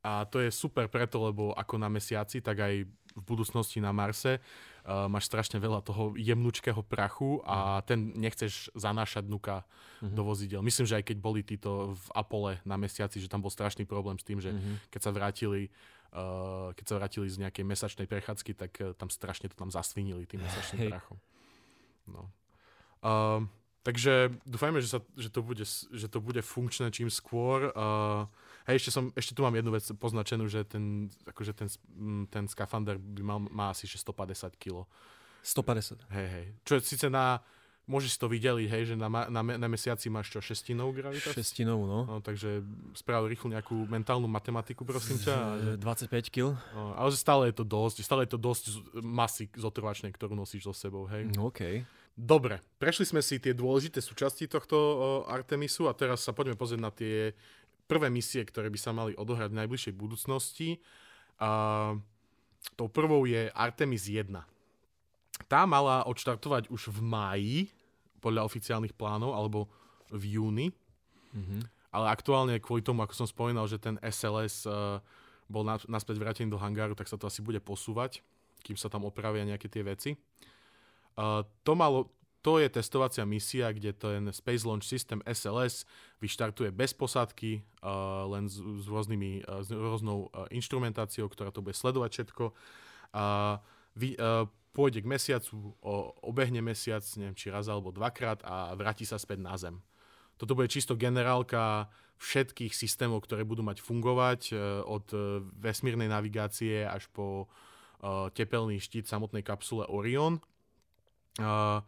A to je super preto, lebo ako na mesiaci, tak aj v budúcnosti na Marse uh, máš strašne veľa toho jemnučkého prachu a mhm. ten nechceš zanášať nuka mm-hmm. do vozidel. Myslím, že aj keď boli títo v Apole na mesiaci, že tam bol strašný problém s tým, že mm-hmm. keď sa vrátili uh, keď sa vrátili z nejakej mesačnej prechádzky, tak uh, tam strašne to tam zasvinili tým mesačným hey. prachom. No. Uh, takže dúfajme, že, sa, že, to bude, že to bude funkčné čím skôr. Uh, Hej, ešte, som, ešte tu mám jednu vec poznačenú, že ten, akože ten, ten skafander by mal, má asi 150 kg. 150? Hej, hej. Čo je síce na, môžeš si to videli, hej, že na, na, na mesiaci máš čo, šestinou gravitas? Šestinou, no. no takže spravil rýchlo nejakú mentálnu matematiku, prosím ťa. 25 kg. No, ale stále je to dosť, stále je to dosť masy zotrvačnej, ktorú nosíš so sebou, hej. No, OK. Dobre, prešli sme si tie dôležité súčasti tohto o, Artemisu a teraz sa poďme pozrieť na tie prvé misie, ktoré by sa mali odohrať v najbližšej budúcnosti. A tou prvou je Artemis 1. Tá mala odštartovať už v máji, podľa oficiálnych plánov, alebo v júni. Mm-hmm. Ale aktuálne kvôli tomu, ako som spomínal, že ten SLS uh, bol na, naspäť vrátený do hangáru, tak sa to asi bude posúvať, kým sa tam opravia nejaké tie veci. Uh, to malo to je testovacia misia, kde ten Space Launch System SLS vyštartuje bez posádky, uh, len s, rôznymi, uh, s rôznou uh, inštrumentáciou, ktorá to bude sledovať všetko. Uh, vy, pôjde k mesiacu, obehne mesiac, neviem či raz alebo dvakrát a vráti sa späť na Zem. Toto bude čisto generálka všetkých systémov, ktoré budú mať fungovať od vesmírnej navigácie až po tepelný štít samotnej kapsule Orion. Uh,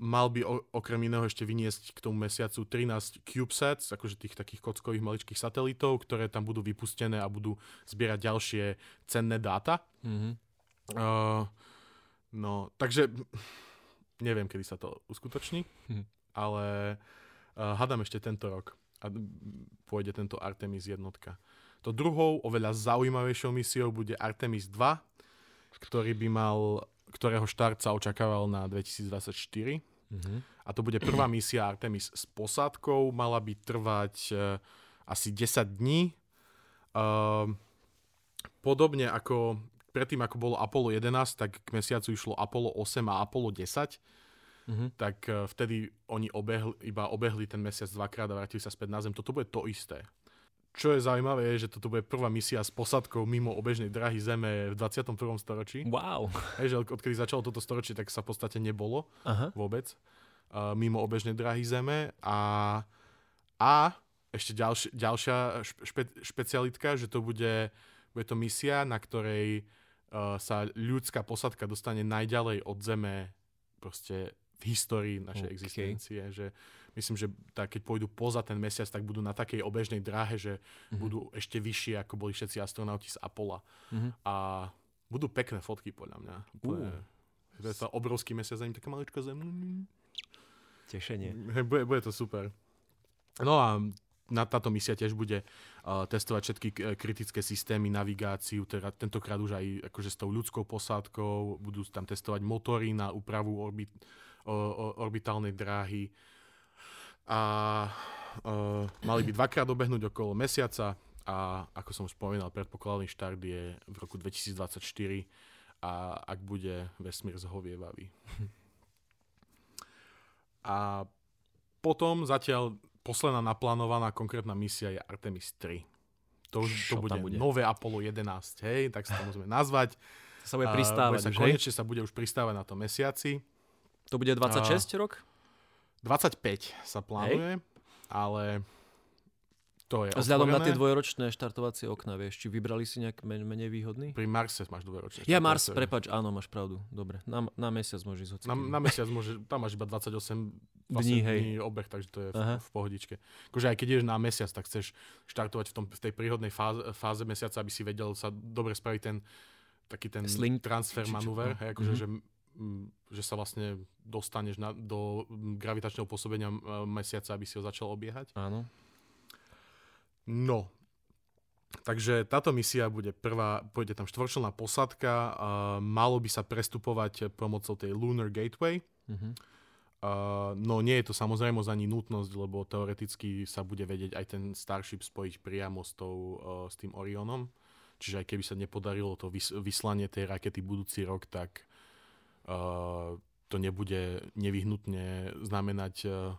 mal by okrem iného ešte vyniesť k tomu mesiacu 13 CubeSats, akože tých takých kockových maličkých satelitov, ktoré tam budú vypustené a budú zbierať ďalšie cenné dáta. Mm-hmm. Uh, no, takže neviem, kedy sa to uskutoční, mm. ale uh, hadám ešte tento rok a pôjde tento Artemis jednotka. To druhou, oveľa zaujímavejšou misiou bude Artemis 2, ktorý by mal, ktorého štart sa očakával na 2024 Uh-huh. A to bude prvá misia Artemis s posádkou, mala by trvať uh, asi 10 dní. Uh, podobne ako predtým, ako bolo Apollo 11, tak k mesiacu išlo Apollo 8 a Apollo 10. Uh-huh. Mhm. Tak uh, vtedy oni obehli, iba obehli ten mesiac dvakrát a vrátili sa späť na Zem. Toto bude to isté. Čo je zaujímavé, je, že toto bude prvá misia s posadkou mimo obežnej drahy Zeme v 21. storočí. Wow. Hej, že odkedy začalo toto storočie, tak sa v podstate nebolo Aha. vôbec uh, mimo obežnej drahy Zeme. A, a ešte ďalš, ďalšia špe, špecialitka, že to bude, bude to misia, na ktorej uh, sa ľudská posadka dostane najďalej od Zeme proste v histórii našej OK. existencie, že myslím, že tak, keď pôjdu poza ten mesiac, tak budú na takej obežnej dráhe, že Mhm. budú ešte vyššie, ako boli všetci astronauti z Apola. Mhm. A budú pekné fotky, podľa mňa. Úplne, to je to obrovský mesiac, za ním taká maličká zem. Tešenie. Bude, bude to super. No a na táto misia tiež bude uh, testovať všetky k- kritické systémy, navigáciu, teda tentokrát už aj akože s tou ľudskou posádkou, budú tam testovať motory na úpravu orbit, o, o, orbitálnej dráhy a uh, mali by dvakrát dobehnúť okolo mesiaca a ako som už spomínal, predpokladný štart je v roku 2024 a ak bude vesmír zhovievavý. A potom zatiaľ posledná naplánovaná konkrétna misia je Artemis 3. To, už, to bude, bude? nové Apollo 11, hej, tak sa to môžeme nazvať. To sa bude pristávať bude sa, konečne sa bude už pristávať na tom mesiaci. To bude 26 rok? 25 sa plánuje, ale to je Vzhľadom na tie dvojročné štartovacie okna, vieš, či vybrali si nejak men- menej výhodný? Pri Marse máš dvojročné. Ja Mars, prepač, áno, máš pravdu. Dobre, na, na mesiac môžeš ísť Na, na mesiac môže, tam máš iba 28 Dní, hej. dní obeh, takže to je v, Aha. v pohodičke. Akože aj keď ideš na mesiac, tak chceš štartovať v, tom, v tej príhodnej fáze, fáze mesiaca, aby si vedel sa dobre spraviť ten taký ten Sling, transfer manúver, no. hej, akože, Mhm. že, že sa vlastne dostaneš na, do gravitačného pôsobenia mesiaca, aby si ho začal obiehať. Áno. No, takže táto misia bude prvá, pôjde tam štvorčlenná posadka, a malo by sa prestupovať pomocou tej Lunar Gateway, Mhm. Uh, no nie je to samozrejmosť ani nutnosť, lebo teoreticky sa bude vedieť aj ten Starship spojiť priamo s, tou, uh, s tým Orionom. Čiže aj keby sa nepodarilo to vys- vyslanie tej rakety budúci rok, tak to nebude nevyhnutne znamenať uh,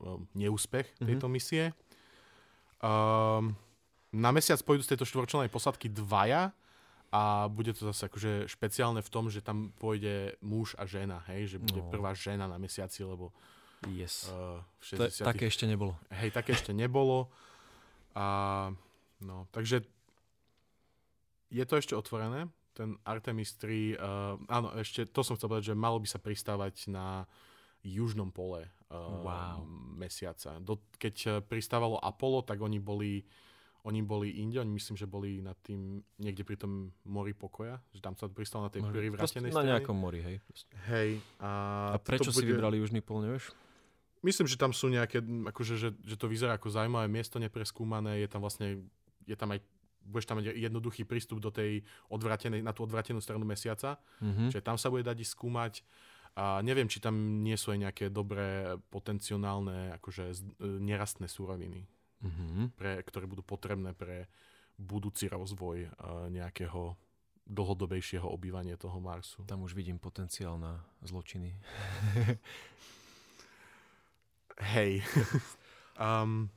uh, neúspech tejto misie. Um, na mesiac pôjdu z tejto štvorčlenej posadky dvaja a bude to zase akože špeciálne v tom, že tam pôjde muž a žena, hej, že bude No. prvá žena na mesiaci, lebo Yes. uh, v to je, 60 také ešte nebolo. Hej, také ešte nebolo. A no, takže je to ešte otvorené, ten Artemis 3, uh, áno, ešte to som chcel povedať, že malo by sa pristávať na južnom pole uh, Wow. mesiaca. Do, keď uh, pristávalo Apollo, tak oni boli oni boli inde, oni myslím, že boli na tým, niekde pri tom mori pokoja, že tam sa pristalo na tej Možno- privratenej Na strane. nejakom mori, hej. proste. Hej. A, A prečo si vybrali južný pol, nevieš? Myslím, že tam sú nejaké, akože, že, že to vyzerá ako zaujímavé miesto nepreskúmané, je tam vlastne, je tam aj, budeš tam mať jednoduchý prístup do tej odvratenej, na tú odvratenú stranu mesiaca, Mhm. čiže tam sa bude dať skúmať. A neviem, či tam nie sú aj nejaké dobré potenciálne akože e, nerastné súroviny, Mhm. pre, ktoré budú potrebné pre budúci rozvoj e, nejakého dlhodobejšieho obývania toho Marsu. Tam už vidím potenciál na zločiny. Hej. um,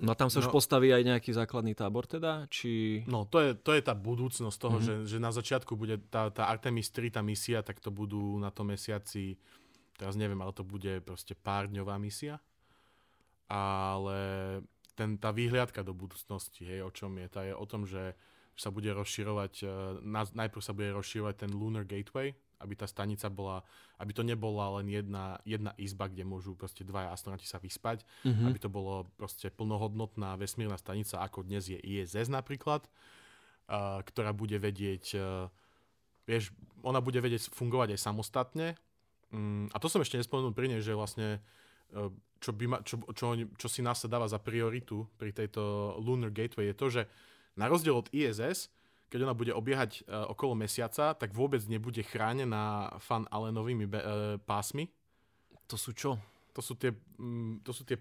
No a tam sa už No. postaví aj nejaký základný tábor teda? Či... No, to je, to je tá budúcnosť toho, Mhm. mm-hmm. že, že na začiatku bude tá, tá Artemis 3, tá misia, tak to budú na tom mesiaci, teraz neviem, ale to bude proste pár dňová misia. Ale ten, tá výhliadka do budúcnosti, hej, o čom je, tá je o tom, že sa bude rozširovať, eh, na, najprv sa bude rozširovať ten Lunar Gateway, aby tá stanica bola, aby to nebola len jedna, jedna izba, kde môžu proste dvaja astronauti sa vyspať, Mhm. aby to bolo proste plnohodnotná vesmírna stanica, ako dnes je ISS napríklad, uh, ktorá bude vedieť, uh, vieš, ona bude vedieť fungovať aj samostatne. Mm, a to som ešte nespomenul pri nej, že vlastne uh, čo, by ma, čo, čo, čo si nás sa dáva za prioritu pri tejto Lunar Gateway je to, že na rozdiel od ISS, keď ona bude obiehať uh, okolo mesiaca, tak vôbec nebude chránená fan Allenovými be- uh, pásmi, To sú čo? to sú tie, mm, to sú tie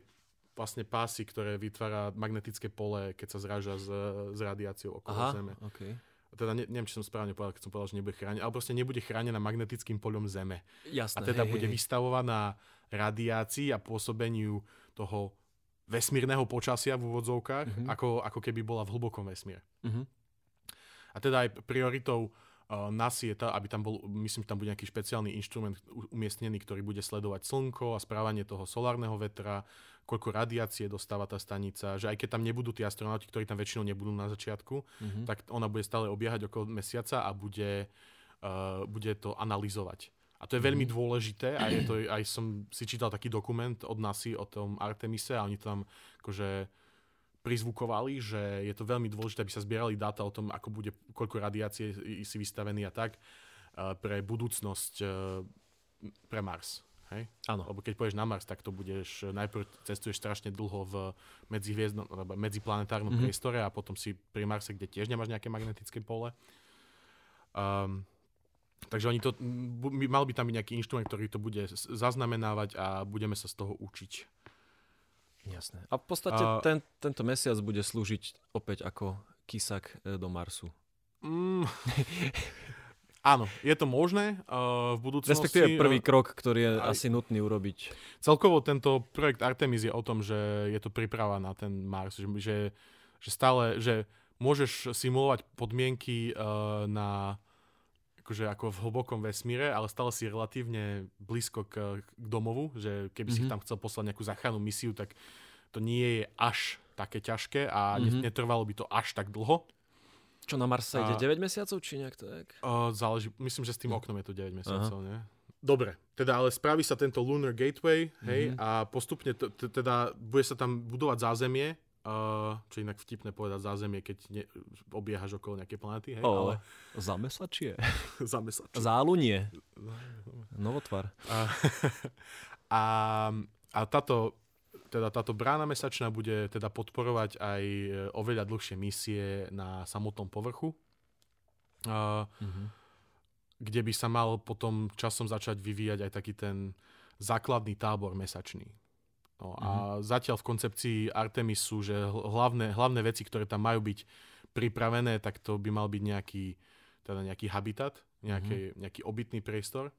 vlastne pásy, ktoré vytvára magnetické pole, keď sa zráža s, s radiáciou okolo Aha, Zeme. okay. Teda ne, neviem, či som správne povedal, keď som povedal, že nebude chránená, ale proste nebude chránená magnetickým poľom Zeme. Jasné. A teda hej, bude hej, vystavovaná radiácii a pôsobeniu toho vesmírneho počasia v úvodzovkách, Mhm. ako, ako keby bola v hlbokom vesmíre. Mhm. A teda aj prioritou uh, NASA je tá, aby tam bol, myslím, že tam bude nejaký špeciálny inštrument umiestnený, ktorý bude sledovať slnko a správanie toho solárneho vetra, koľko radiácie dostáva tá stanica, že aj keď tam nebudú tí astronauti, ktorí tam väčšinou nebudú na začiatku, mm-hmm. tak ona bude stále obiehať okolo mesiaca a bude, uh, bude to analyzovať. A to je veľmi mm-hmm. dôležité a je to, aj som si čítal taký dokument od NASA o tom Artemise a oni tam akože prizvukovali, že je to veľmi dôležité, aby sa zbierali dáta o tom, ako bude, koľko radiácie si vystavený a tak uh, pre budúcnosť uh, pre Mars. Hej? Áno. Lebo keď pôjdeš na Mars, tak to budeš, najprv cestuješ strašne dlho v medzihviezdnom, medziplanetárnom mm-hmm. priestore a potom si pri Marse, kde tiež nemáš nejaké magnetické pole. Um, takže oni to, mal by tam byť nejaký inštrument, ktorý to bude zaznamenávať a budeme sa z toho učiť. Jasné. A v podstate a... ten, tento mesiac bude slúžiť opäť ako kysak e, do Marsu. Mm, áno, je to možné uh, v budúcnosti. Respektíve prvý krok, ktorý je aj, asi nutný urobiť. Celkovo tento projekt Artemis je o tom, že je to príprava na ten Mars, že, že, že stále, že môžeš simulovať podmienky uh, na akože ako v hlbokom vesmíre, ale stále si relatívne blízko k, k domovu, že keby mm-hmm. si mhm. tam chcel poslať nejakú záchrannú misiu, tak to nie je až také ťažké a mm-hmm. netrvalo by to až tak dlho. Čo na Marse ide 9 mesiacov, či nejak tak? Uh, záleží, myslím, že s tým oknom je to 9 mesiacov, Aha. nie? Dobre, teda ale spraví sa tento Lunar Gateway, hej, mm-hmm. a postupne t- t- teda bude sa tam budovať zázemie, Uh, čo inak vtipné povedať zázemie, keď ne, obiehaš okolo nejaké planety, hej, oh, ale... Zamesačie. Zamesačie. Zálunie. Novotvar. A, a, a táto, teda táto brána mesačná bude teda podporovať aj e, oveľa dlhšie misie na samotnom povrchu. Uh, mm-hmm. kde by sa mal potom časom začať vyvíjať aj taký ten základný tábor mesačný. No a mm-hmm. zatiaľ v koncepcii Artemis sú, že hlavné, hlavné veci, ktoré tam majú byť pripravené, tak to by mal byť nejaký, teda nejaký habitat, nejaký, mm-hmm. nejaký obytný priestor.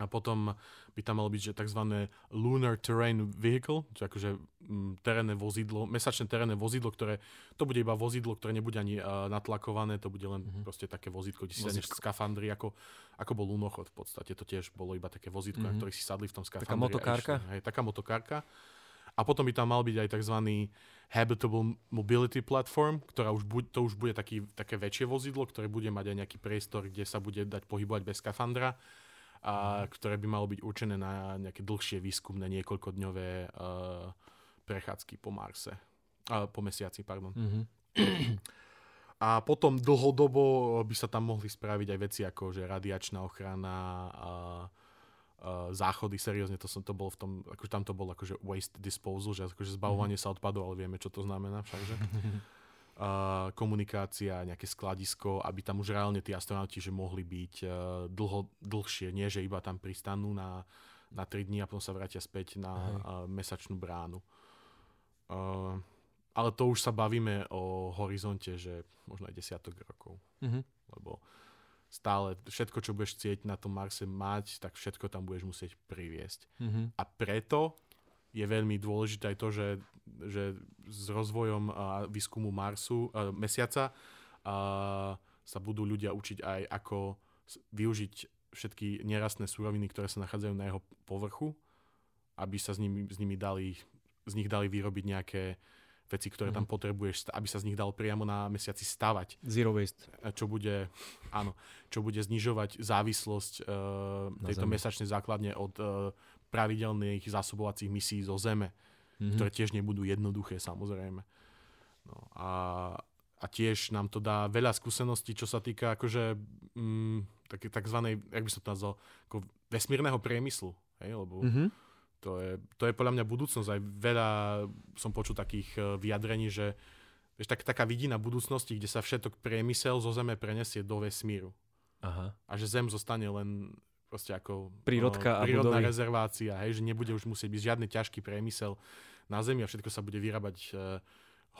A potom by tam malo byť že tzv. Lunar Terrain Vehicle, čo akože mm, terénne vozidlo, mesačné terénne vozidlo, ktoré, to bude iba vozidlo, ktoré nebude ani uh, natlakované, to bude len mm-hmm. proste také vozidlo, kde si sadneš v skafandri, ako, ako bol lunochod v podstate, to tiež bolo iba také vozidlo, mm-hmm. na ktorých si sadli v tom skafandri. Taká motokárka? Hej, taká motokárka. A potom by tam mal byť aj tzv. Habitable Mobility Platform, ktorá už buď, to už bude taký, také väčšie vozidlo, ktoré bude mať aj nejaký priestor, kde sa bude dať pohybovať bez skafandra a ktoré by malo byť určené na nejaké dlhšie výskumné niekoľkodňové uh, prechádzky po Marse. Uh, po mesiaci, pardon. Mm-hmm. A potom dlhodobo by sa tam mohli spraviť aj veci ako že radiačná ochrana, a, uh, záchody, seriózne to, som, to bolo v tom, akože tam to bol akože waste disposal, že akože zbavovanie mm-hmm. sa odpadov, ale vieme, čo to znamená všakže. uh, komunikácia, nejaké skladisko, aby tam už reálne tí astronauti že mohli byť uh, dlho, dlhšie, nie že iba tam pristanú na, na 3 dní a potom sa vrátia späť na uh, mesačnú bránu. Uh, ale to už sa bavíme o horizonte, že možno aj desiatok rokov. Uh-huh. Lebo stále všetko, čo budeš chcieť na tom Marse mať, tak všetko tam budeš musieť priviesť. Uh-huh. A preto je veľmi dôležité aj to, že, že s rozvojom a výskumu Marsu, a Mesiaca a sa budú ľudia učiť aj ako využiť všetky nerastné súroviny, ktoré sa nachádzajú na jeho povrchu, aby sa s nimi, s nimi dali, z nich dali vyrobiť nejaké veci, ktoré mm-hmm. tam mhm. potrebuješ, aby sa z nich dalo priamo na mesiaci stavať. Zero waste. Čo bude, áno, čo bude znižovať závislosť uh, tejto zemi. mesačnej základne od uh, pravidelných zásobovacích misií zo Zeme, mm-hmm. ktoré tiež nebudú jednoduché samozrejme. No a, a tiež nám to dá veľa skúseností, čo sa týka akože mm, tak, takzvanej, jak by som to nazval, ako vesmírneho priemyslu. Hej, lebo mm-hmm. to, je, to je podľa mňa budúcnosť. Aj veľa som počul takých uh, vyjadrení, že vieš, tak, taká vidina budúcnosti, kde sa všetok priemysel zo Zeme prenesie do vesmíru. Aha. A že Zem zostane len proste ako Prírodka uh, prírodná budovy. rezervácia, hej, že nebude už musieť byť žiadny ťažký priemysel na Zemi a všetko sa bude vyrábať uh,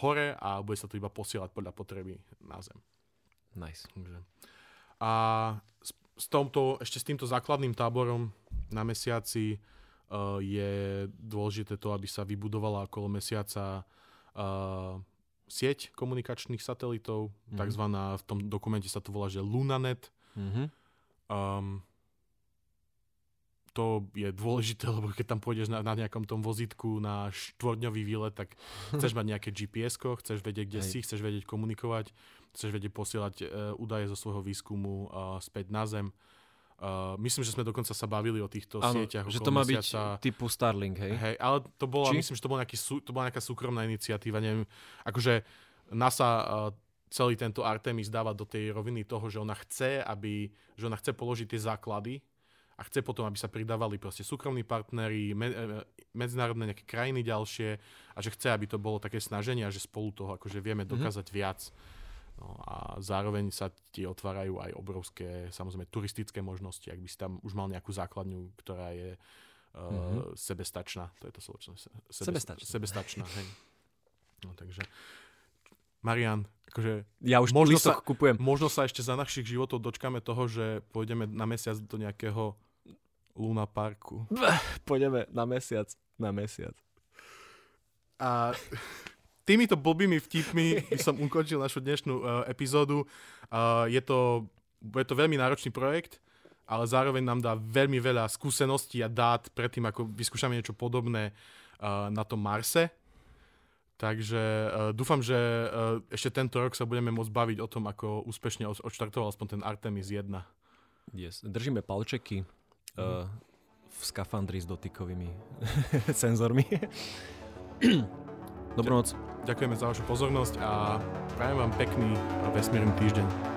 hore a bude sa to iba posielať podľa potreby na Zem. Nice. Takže. A s, s, tomto, ešte s týmto základným táborom na mesiaci uh, je dôležité to, aby sa vybudovala okolo mesiaca uh, sieť komunikačných satelitov, Mhm. takzvaná, v tom dokumente sa to volá, že Lunanet. Mhm. Um, to je dôležité, lebo keď tam pôjdeš na, na nejakom tom vozítku na štvordňový výlet, tak chceš mať nejaké gps chceš vedieť, kde Hej. si, chceš vedieť komunikovať, chceš vedieť posielať uh, údaje zo svojho výskumu uh, späť na Zem. Uh, myslím, že sme dokonca sa bavili o týchto Áno, sieťach že to má mesiaca. byť typu Starlink, hej? Hej, ale to bola, Či? myslím, že to, bol nejaký, to bola nejaká súkromná iniciatíva, neviem, akože NASA uh, celý tento Artemis dáva do tej roviny toho, že ona chce, aby, že ona chce položiť tie základy a chce potom, aby sa pridávali proste súkromní partneri, me, e, medzinárodné nejaké krajiny ďalšie a že chce, aby to bolo také snaženie a že spolu toho akože vieme dokázať mm-hmm. viac. No a zároveň sa ti otvárajú aj obrovské, samozrejme, turistické možnosti, ak by si tam už mal nejakú základňu, ktorá je uh, Mhm. mm-hmm. sebestačná. To je to slovo. se- Sebe, Sebestačná. Sebestačná, hej. No takže, Marian, akože Ja už Možno sa- kupujem. možno sa ešte za našich životov dočkáme toho, že pôjdeme na mesiac do nejakého Luna Parku. Pôjdeme na mesiac. Na mesiac. A týmito blbými vtipmi by som ukončil našu dnešnú uh, epizódu. Uh, je, to, je to veľmi náročný projekt, ale zároveň nám dá veľmi veľa skúseností a dát predtým, ako vyskúšame niečo podobné uh, na tom Marse. Takže uh, dúfam, že uh, ešte tento rok sa budeme môcť baviť o tom, ako úspešne od- odštartoval aspoň ten Artemis 1. Yes. Držíme palčeky uh, v skafandri s dotykovými senzormi. Dobrú noc. Ďakujeme za vašu pozornosť a prajem vám pekný vesmírny týždeň.